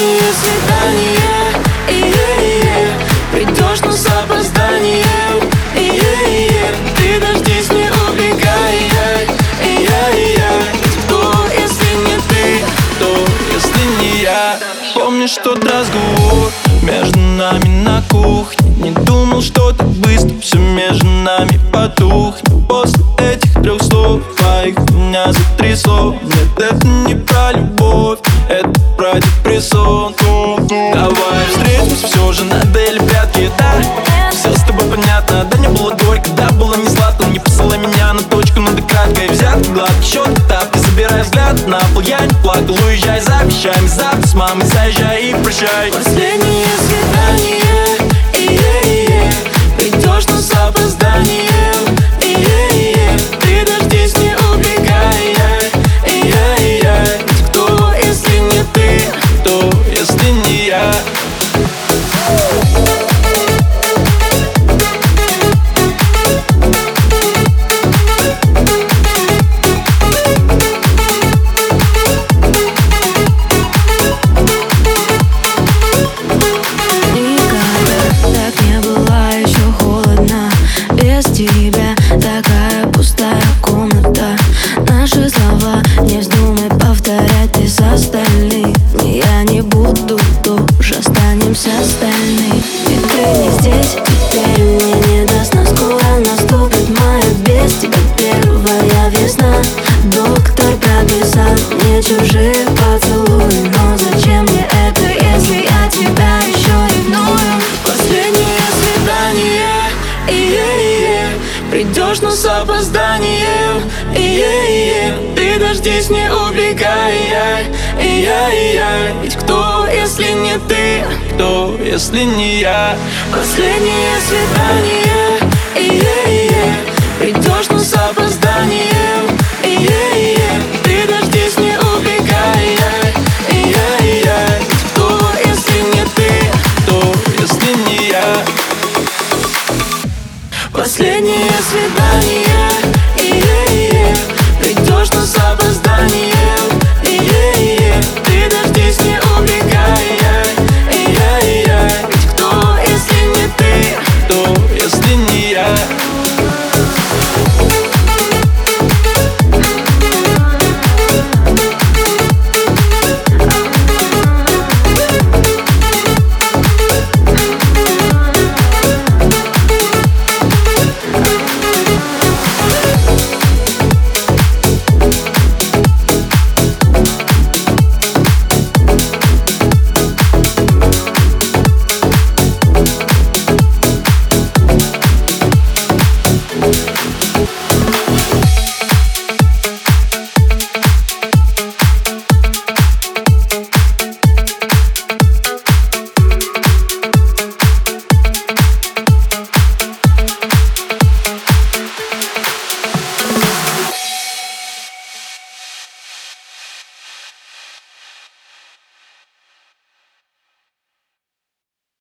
Последнее свидание и Придешь, но с опозданием. И Ты дождись, не убегай Кто, если не ты, кто, если не я? Помнишь тот разговор между нами на кухне? Не думал, что так быстро все между нами потухнет Давай встретимся все же на Дели прятки, да? Все с тобой понятно, да не было горько, да было не сладко. Не посылай меня на точку, надо кратко И взятки, гладкий счет, тапки, забирай взгляд на пол Я не плакал, уезжай за вещами Завтра с мамой заезжай и прощай. Последнее если Останемся остальные И ты не здесь Теперь мне не даст Но скоро наступит моя без Первая весна. Доктор прописал мне чужие поцелуи. Но зачем мне это, если я тебя еще ревную? Последнее свидание Придешь, но с опозданием и -и -и. Ты дождись, не убегай и я, и я. Ведь кто, если не ты Кто, если не я. Последнее свидание и -и Придешь, но с опозданием и -и Ты дождись, не убегай и я. Ведь кто, если не ты Кто, если не я. Последнее свидание